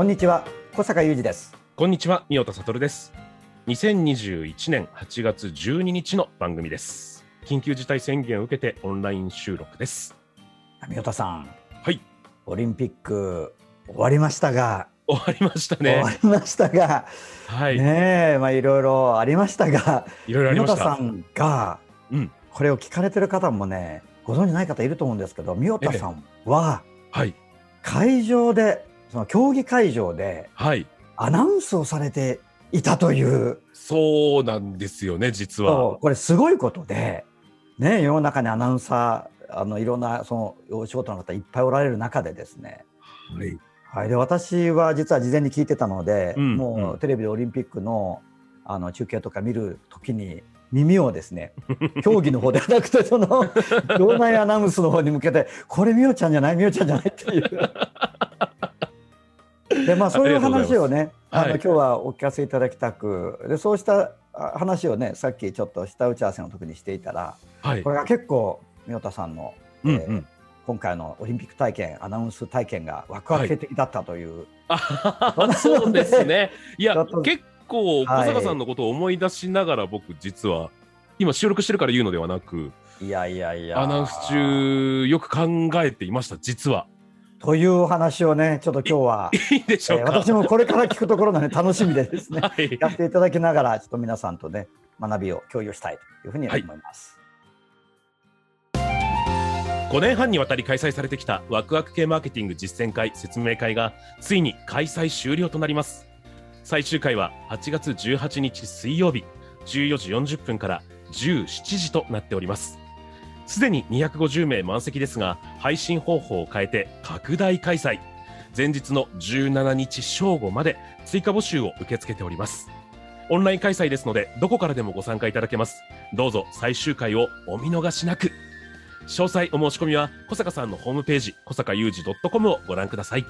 こんにちは小坂雄二ですこんにちは、三田悟です。2021年8月12日の番組です。緊急事態宣言を受けてオンライン収録です。三田さんはい、オリンピック終わりましたが、終わりました終ねわ。りましたが、はい、ねえまあいろいろありましたがいろいろあり三ました。田さんがうん、これを聞かれてる方もねご存じない方いると思うんですけど三田さんははい、会場でその競技会場ではい、アナウンスをされていたという。そうなんですよね、実は。これすごいことで、ね、世の中にアナウンサーあのいろんなそのお仕事の方いっぱいおられる中でですね、はい、はい、で私は実は事前に聞いてたので、うん。もううん。テレビでオリンピックのあの中継とか見るときに耳をですね 競技の方ではなくてその 場内アナウンスの方に向けてこれみおちゃんじゃないみおちゃんじゃないっていう。でまあそういう話をねあの、はい今日はお聞かせいただきたくでそうしたあ話をねさっきちょっと下打ち合わせの時にしていたらはいこ、れが結構三田さんの、うん、えーうん。今回のオリンピック体験アナウンス体験がワクワク的だったという、あそうですね。いや 結構、小はい坂さんのことを思い出しながら、僕、実は、今収録してるから言うのではなく、いやいやいやアナウンス中、よく考えていました、実は。というお話をねちょっと今日は、いいでしょうか？えー私もこれから聞くところがね楽しみでですね。はい。やっていただきながらちょっと皆さんとね学びを共有したいというふうに思います。5年半にわたり開催されてきたワクワク系マーケティング実践会説明会がついに開催終了となります。最終回は8月18日水曜日14時40分から17時となっておりますすでに250名満席ですが配信方法を変えて拡大開催。前日の17日正午まで追加募集を受け付けております。オンライン開催ですのでどこからでもご参加いただけます。どうぞ最終回をお見逃しなく。詳細お申し込みは小坂さんのホームページ小坂雄二 .com をご覧ください。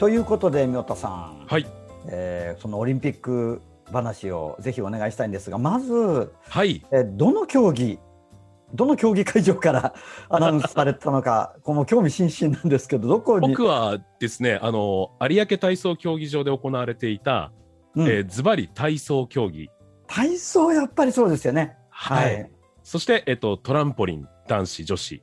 ということで三田さん、はい。えーそのオリンピック話をぜひお願いしたいんですがまず、はい。えーどの競技どの競技会場から アナウンスされたのかこの興味津々なんですけどどこに、僕はですねあの有明体操競技場で行われていた、うん。えーズバリ体操競技。体操やっぱりそうですよね。はい、そして、えっと、トランポリン男子女子。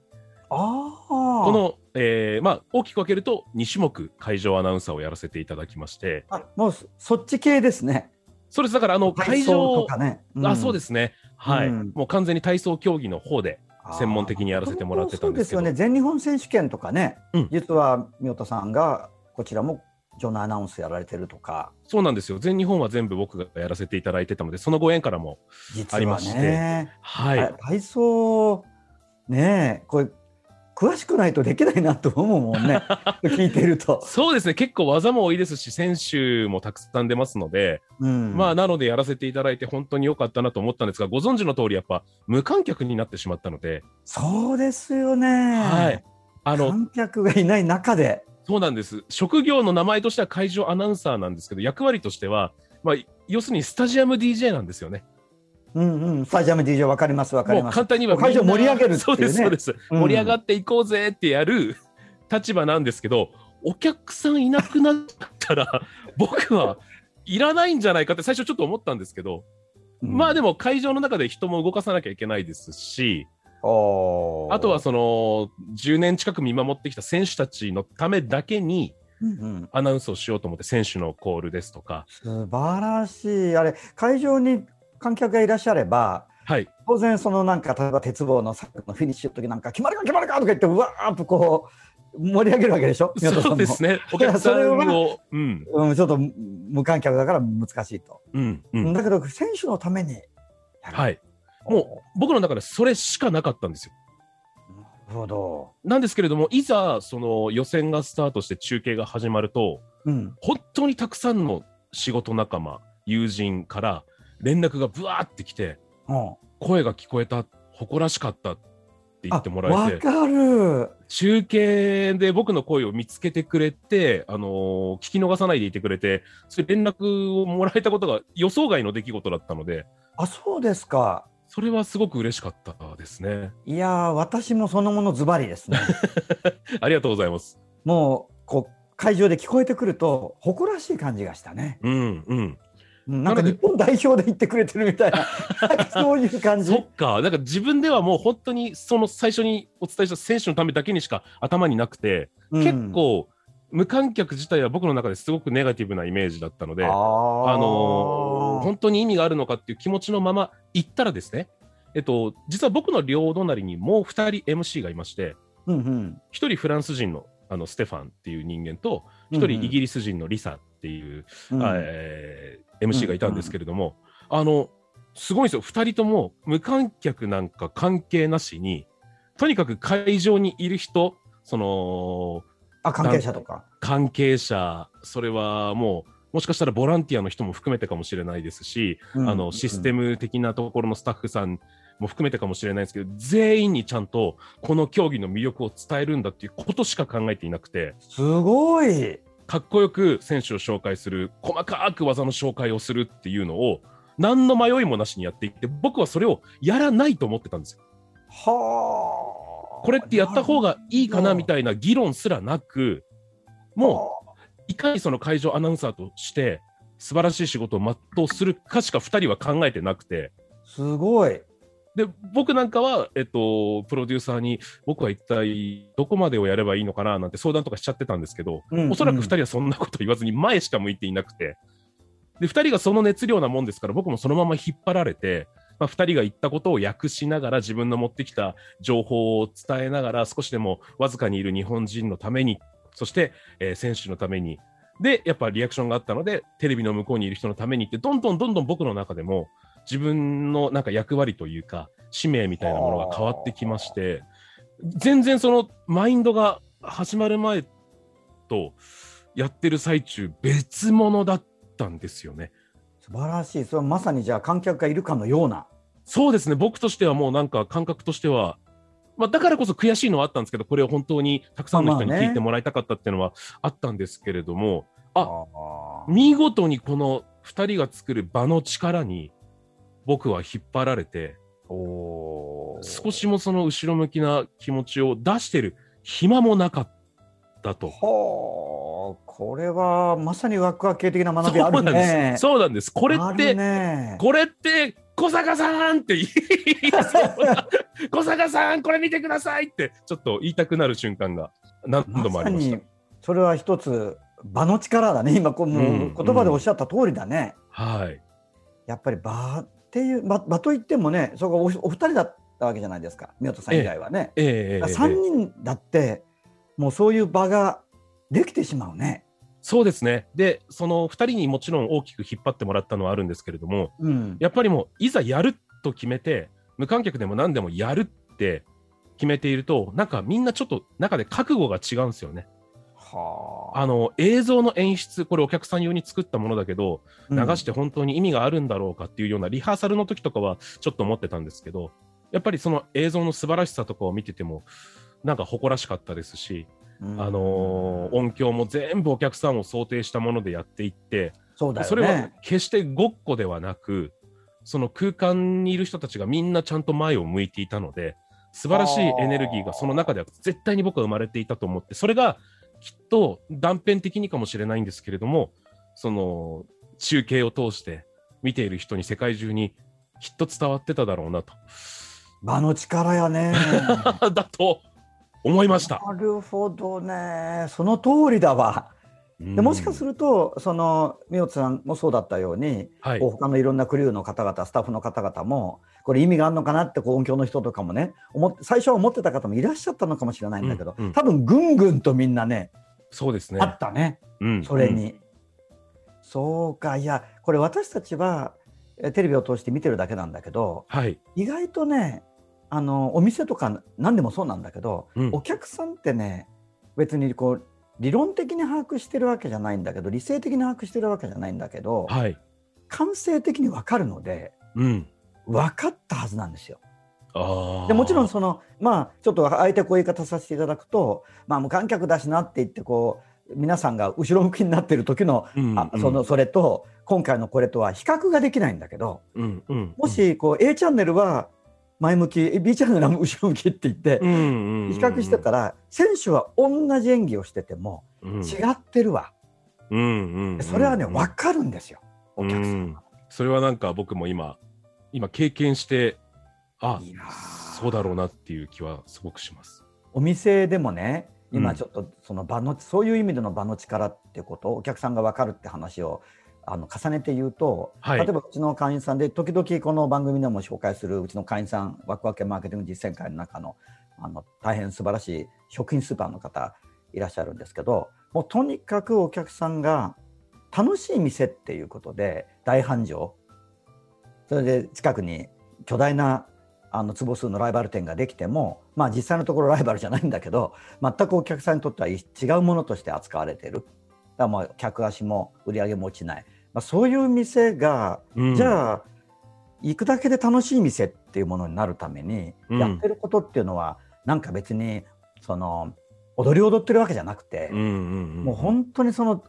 ああ。この、えーまあ、大きく分けると2種目会場アナウンサーをやらせていただきまして。あもうそそっち系ですね。そうですだからあの会体操場とかね。。あそうですすねはい、うんもう完全に体操競技の方で専門的にやらせてもらってたんですよね。全日本選手権とかね、うん実は三田さんがこちらも場内アナウンスやられてるとか、そうなんですよ。全日本は全部僕がやらせていただいてたので、そのご縁からも。ありましてね。はい。あ体操ねこれ詳しくないとできないなと思うもんね。聞いてると。そうですね。結構技も多いですし、選手もたくさん出ますので、うん。まあ、なのでやらせていただいて本当に良かったなと思ったんですが、ご存知の通り、やっぱ無観客になってしまったので、そうですよね。はい。あの、観客がいない中で。そうなんです。職業の名前としては会場アナウンサーなんですけど、役割としては、まあ、要するにスタジアム DJ なんですよね。うんうん。スタジアム DJ わかりますわかります。もう簡単には会場盛り上げるねそうです、そうです。うん盛り上がっていこうぜってやる立場なんですけど、お客さんいなくなったら、僕はいらないんじゃないかって最初ちょっと思ったんですけど、まあでも。も会場の中で人も動かさなきゃいけないですし、あとはその10年近く見守ってきた選手たちのためだけにうんうんアナウンスをしようと思って、選手のコールですとか、素晴らしい。あれ、会場に観客がいらっしゃれば、はい、当然そのなんか例えば鉄棒の最後のフィニッシュの時なんか決まるか決まるかとか言ってうわーっとこう盛り上げるわけでしょ？そうです ね。お客さんを、うん、うん、ちょっと無観客だから難しいと。うん、うん。だけど選手のためにはい。も僕の中でそれしかなかったんですよ。なるほど。なんですけれども、いざ、その予選がスタートして中継が始まると、うん。本当にたくさんの仕事仲間、友人から連絡がぶわーってきて、うん声が聞こえた、誇らしかったって言ってもらえて、わかる。中継で僕の声を見つけてくれて、あのー聞き逃さないでいてくれて、そういう連絡をもらえたことが予想外の出来事だったので、あ、そうですか。それはすごく嬉しかったですね。いやー、私もそのものズバリですね。ありがとうございます。もう、こう、会場で聞こえてくると、誇らしい感じがしたね。うんうん。うん。なんか日本代表で言ってくれてるみたいな、そういう感じ。そ。っか、なんか自分ではもう本当にその最初にお伝えした選手のためだけにしか頭になくて、うん。結構無観客自体は僕の中ですごくネガティブなイメージだったので、ああーのー本当に意味があるのかっていう気持ちのまま行ったらですね、えっと、実は僕の両隣にもう2人 MC がいまして、うんうん。1人フランス人のあのステファンっていう人間と、1人イギリス人のリサっていう、うん。えー MC がいたんですけれども、あの、すごいんですよ。二人とも無観客なんか関係なしに、とにかく会場にいる人、その、あ、関係者とか。関係者、それはもう、もしかしたらボランティアの人も含めてかもしれないですし、うんあの、システム的なところのスタッフさんも含めてかもしれないですけど、全員にちゃんとこの競技の魅力を伝えるんだっていうことしか考えていなくて、すごい。かっこよく選手を紹介する、細かく技の紹介をするっていうのを、何の迷いもなしにやっていって、僕はそれをやらないと思ってたんですよ。はあ。これってやった方がいいかなみたいな議論すらなく、もう、いかにその会場アナウンサーとして、素晴らしい仕事を全うするかしか2人は考えてなくて、うすごい。で、僕なんかは、えっと、プロデューサーに、僕は一体どこまでをやればいいのかななんて相談とかしちゃってたんですけど、うんおそらく2人はそんなこと言わずに前しか向いていなくて、で、2人がその熱量なもんですから、僕もそのまま引っ張られて、まあ、2人が言ったことを訳しながら、自分の持ってきた情報を伝えながら、少しでもわずかにいる日本人のために、そして、えー選手のために、で、やっぱリアクションがあったので、テレビの向こうにいる人のためにって、どんどんどんどん僕の中でも、自分のなんか役割というか、使命みたいなものが変わってきまして、全然そのマインドが始まる前とやってる最中、別物だったんですよね。素晴らしい。それはまさにじゃあ観客がいるかのような。そうですね、僕としてはもうなんか感覚としては、まあ、だからこそ悔しいのはあったんですけど、これを本当にたくさんの人に聞いてもらいたかったっていうのはあったんですけれども、ああ見事にこの2人が作る場の力に僕は引っ張られて、少しもその後ろ向きな気持ちを出してる暇もなかったと。はあ、これはまさにワクワク系的な学びあるね。そうなんです。これって、ね、これって、小坂さんって言いそうな小坂さん、これ見てくださいって、ちょっと言いたくなる瞬間が何度もありましたま。それは一つ場の力だね。今こうもううん言葉でおっしゃった通りだね。はい。やっぱり場っていう場場といってもね、そこおお二人だったわけじゃないですか。宮田さん以外はね。ええええええ三人だってもうそういう場ができてしまうね。そうですね。で、その2人にもちろん大きく引っ張ってもらったのはあるんですけれども、うん。やっぱりもう、いざやると決めて、無観客でも何でもやるって決めていると、なんかみんなちょっと中で覚悟が違うんですよね。はあ。あの、映像の演出、これお客さん用に作ったものだけど、うん流して本当に意味があるんだろうかっていうようなリハーサルの時とかはちょっと思ってたんですけど、やっぱりその映像の素晴らしさとかを見てても、なんか誇らしかったですし、うんあのー音響も全部お客さんを想定したものでやっていって、そうだよね。それは決してごっこではなく、その空間にいる人たちがみんなちゃんと前を向いていたので、素晴らしいエネルギーがその中では絶対に僕は生まれていたと思って、それがきっと断片的にかもしれないんですけれども、その中継を通して見ている人に世界中にきっと伝わってただろうなと、場の力やね。だと思いました。なるほどね。その通りだわ。でもしかするるとその美穂さんもそうだったように、はい。こう他のいろんなクルーの方々スタッフの方々もこれ意味があるのかなってこう音響の人とかもね思って最初は思ってた方もいらっしゃったのかもしれないんだけど、うんうん多分ぐんぐんとみんなねそうですね。あったねうん。それに。そうかいやこれ私たちはえテレビを通して見てるだけなんだけどはい、意外とねあのお店とか何でもそうなんだけど、うん。お客さんってね別にこう理論的に把握してるわけじゃないんだけど理性的に把握してるわけじゃないんだけど、はい。感性的に分かるのでうん。分かったはずなんですよ。ああでもちろんそのまあちょっとあえてこういう言い方させていただくと、まあ、無観客だしなって言ってこう皆さんが後ろ向きになってる時の,、うんうん。あそのそれと今回のこれとは比較ができないんだけどうんうん。もしこう A チャンネルは前向き B チャンネルは後ろ向きって言って比較してたら選手は同じ演技をしててもうん。違ってるわ、うんうんうん。それはねうん分かるんですよ。お客さうん。んは。それはなんか僕も今今経験してあそうだろうなっていう気はすごくします。お店でもねうん。今ちょっとその場の、そういう意味での場の力ってことお客さんが分かるって話をあの重ねて言うと、はい。例えばうちの会員さんで時々この番組でも紹介するうちの会員さんワクワクマーケティング実践会の中のあの大変素晴らしい食品スーパーの方いらっしゃるんですけどもうとにかくお客さんが楽しい店っていうことで大繁盛。それで近くに巨大なあの坪数のライバル店ができても、まあ、実際のところライバルじゃないんだけど全くお客さんにとっては違うものとして扱われている。だからまあ客足も売り上げも落ちない、まあ、そういう店が、うん。じゃあ行くだけで楽しい店っていうものになるためにうん。やってることっていうのは、なんか別にその踊り踊ってるわけじゃなくて、うんうんうん、もう本当にその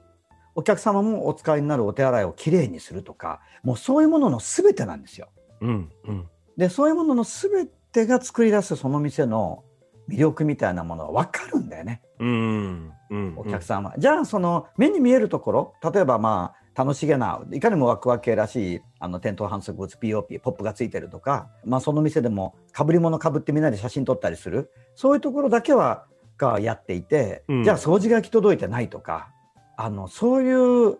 お客様もお使いになるお手洗いをきれいにするとかもうそういうものの全てなんですよ。うんうん。でそういうものの全てが作り出すその店の魅力みたいなものは分かるんだよね。うんうんお客さんは。じゃあその目に見えるところ例えばまあ楽しげないかにもワクワク系らしいあの店頭反則物 POP ポップがついてるとか、まあ、その店でもかぶり物かぶってみんなで写真撮ったりする。そういうところだけはがやっていて、うん。じゃあ掃除が行き届いてないとかあのそういう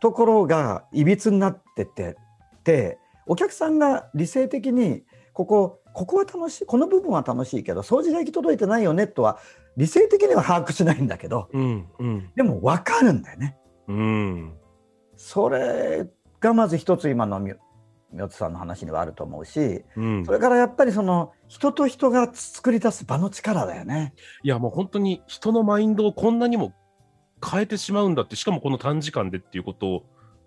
ところがいびつになってててお客さんが理性的にここここは楽しいこの部分は楽しいけど掃除が行き届いてないよねとは理性的には把握しないんだけどうんうん。でも分かるんだよね。うんそれがまず一つ今のみみよつさんの話にはあると思うしうん。それからやっぱりその人と人が作り出す場の力だよね。いやもう本当に人のマインドをこんなにも変えてしまうんだってしかもこの短時間でっていうこと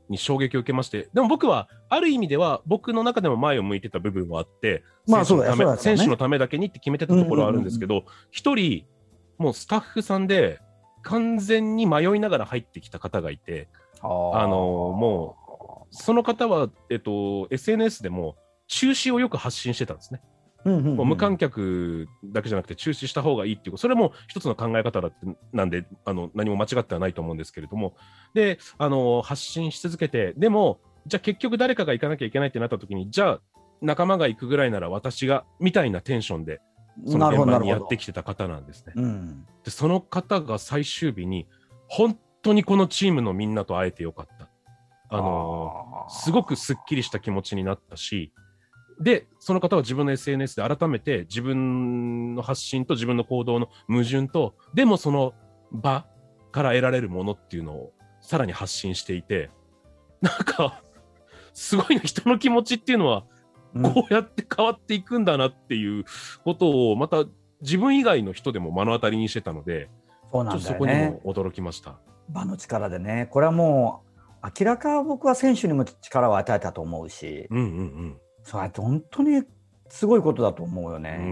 に衝撃を受けまして。でも僕はある意味では僕の中でも前を向いてた部分はあってまあ選手のためね。選手のためだけにって決めてたところはあるんですけど一人もうスタッフさんで完全に迷いながら入ってきた方がいてああのもその方は、えっと、SNS でも中止をよく発信してたんですね。うんうんうん。もう無観客だけじゃなくて中止した方がいいっていうそれも一つの考え方だってなんであの何も間違ってはないと思うんですけれども。であの発信し続けてでもじゃあ結局誰かが行かなきゃいけないってなった時にじゃあ仲間が行くぐらいなら私がみたいなテンションでその現場にやってきてた方なんですね。うん。でその方が最終日に本当にこのチームのみんなと会えてよかった。あのあーすごくすっきりした気持ちになったし、で、その方は自分の SNS で改めて自分の発信と自分の行動の矛盾と、でもその場から得られるものっていうのをさらに発信していて、なんか、すごいな、人の気持ちっていうのはうんこうやって変わっていくんだなっていうことを、また自分以外の人でも目の当たりにしてたので、そうなんちょっとそこにだよねも驚きました。場の力でねこれはもう明らか僕は選手にも力を与えたと思うしうんうんそれは本当にすごいことだと思うよね。うん。う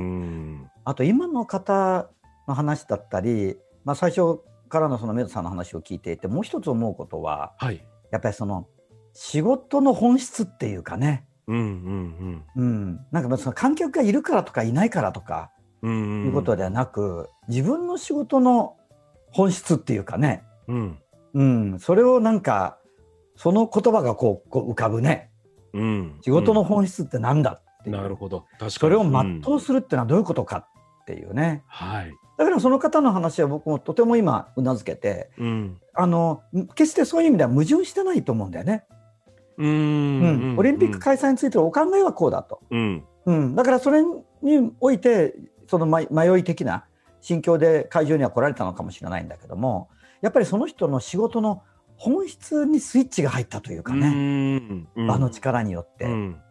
ん。あと今の方の話だったり、まあ、最初からのそのメドさんの話を聞いていてもう一つ思うことははい。やっぱりその仕事の本質っていうかね、うんうんうん、なんかまあその観客がいるからとかいないからとかうん。うんいうことではなく、自分の仕事の本質っていうかね、うん。うん、それをなんかその言葉がこうこう浮かぶねうん。仕事の本質ってなんだっていう、なるほど。確かに。それをうん全うするってのはどういうことかっっていうね。はい。だからその方の話は僕もとても今うなずけてうん。あの決してそういう意味では矛盾してないと思うんだよね。うーうんん。オリンピック開催についてのお考えはこうだと。うん。うん、だからそれにおいてその迷迷い的な心境で会場には来られたのかもしれないんだけどもやっぱりその人の仕事の本質にスイッチが入ったというかね、ね場の力によって、うん。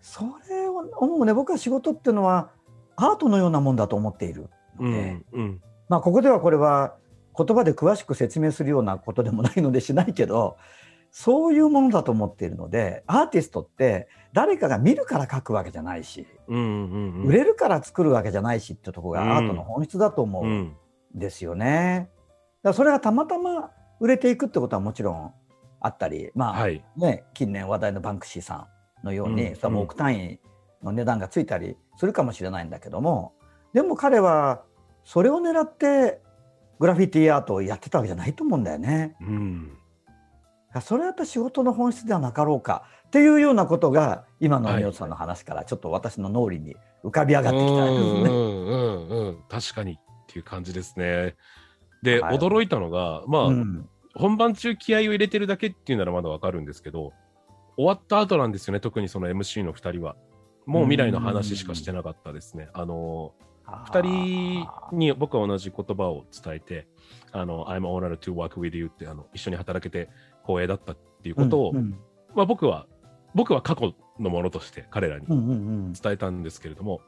それを思うね僕は仕事っていうのはアートのようなもんだと思っているうので。まあここではこれは言葉で詳しく説明するようなことでもないのでしないけどそういうものだと思っているのでアーティストって誰かが見るから描くわけじゃないし。売れるから作るわけじゃないしってとこうんがアートの本質だと思う。うんんですよね。だそれがたまたま売れていくってことはもちろんあったりまあ、はい。ね、近年話題のバンクシーさんのように、うんそれはもう億単位の値段がついたりするかもしれないんだけどもでも彼はそれを狙ってグラフィティアートをやってたわけじゃないと思うんだよね。うん。それはやっぱ仕事の本質ではなかろうかっていうようなことが今のはい宮本さんの話からちょっと私の脳裏に浮かび上がってきたんですね。うんうんうんうん。確かにっていう感じですね。で、はい。驚いたのが、まあ、うん。本番中気合を入れてるだけっていうならまだわかるんですけど、終わった後なんですよね、特にその MC の2人は。もう未来の話しかしてなかったですね。あの、2人に僕は同じ言葉を伝えて、あの、I'm honored to work with you って、あの、一緒に働けて光栄だったっていうことを、うんうん。まあ僕は、僕は過去のものとして彼らにうんうん。伝えたんですけれども、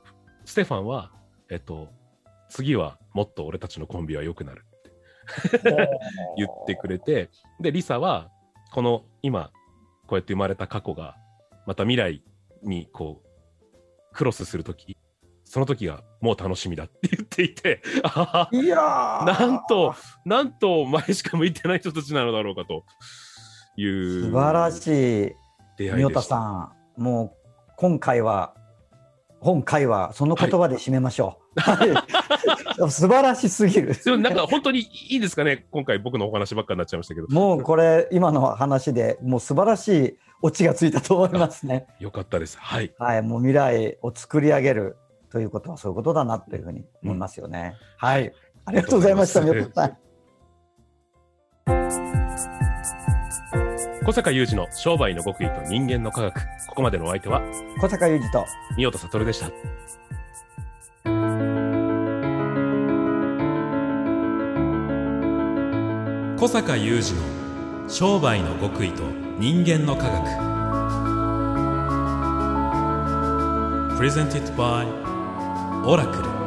ステファンは、えっと、次はもっと俺たちのコンビは良くなる 言ってくれて、で、リサは、この今、こうやって生まれた過去が、また未来にこう、クロスするとき、その時がもう楽しみだって言っていて、いやー なんと、なんと前しか向いてない人たちなのだろうかという。素晴らしい出会い宮田でした。さんもう今回は本回はその言葉で締めましょう、はい、素晴らしすぎる。なんか本当にいいですかね、今回僕のお話ばっかになっちゃいましたけど。もうこれ今の話でもう素晴らしいオチがついたと思いますね。よかったです。はい。はい。もう未来を作り上げるということはそういうことだなというふうに思いますよね、はい。ありがとうございましたありがとうござい宮ます。田さん。小坂雄二の商売の極意と人間の科学。ここまでのお相手は、小坂雄二と。三代悟でした。小坂雄二の商売の極意と人間の科学。プレゼンティットバイオラクル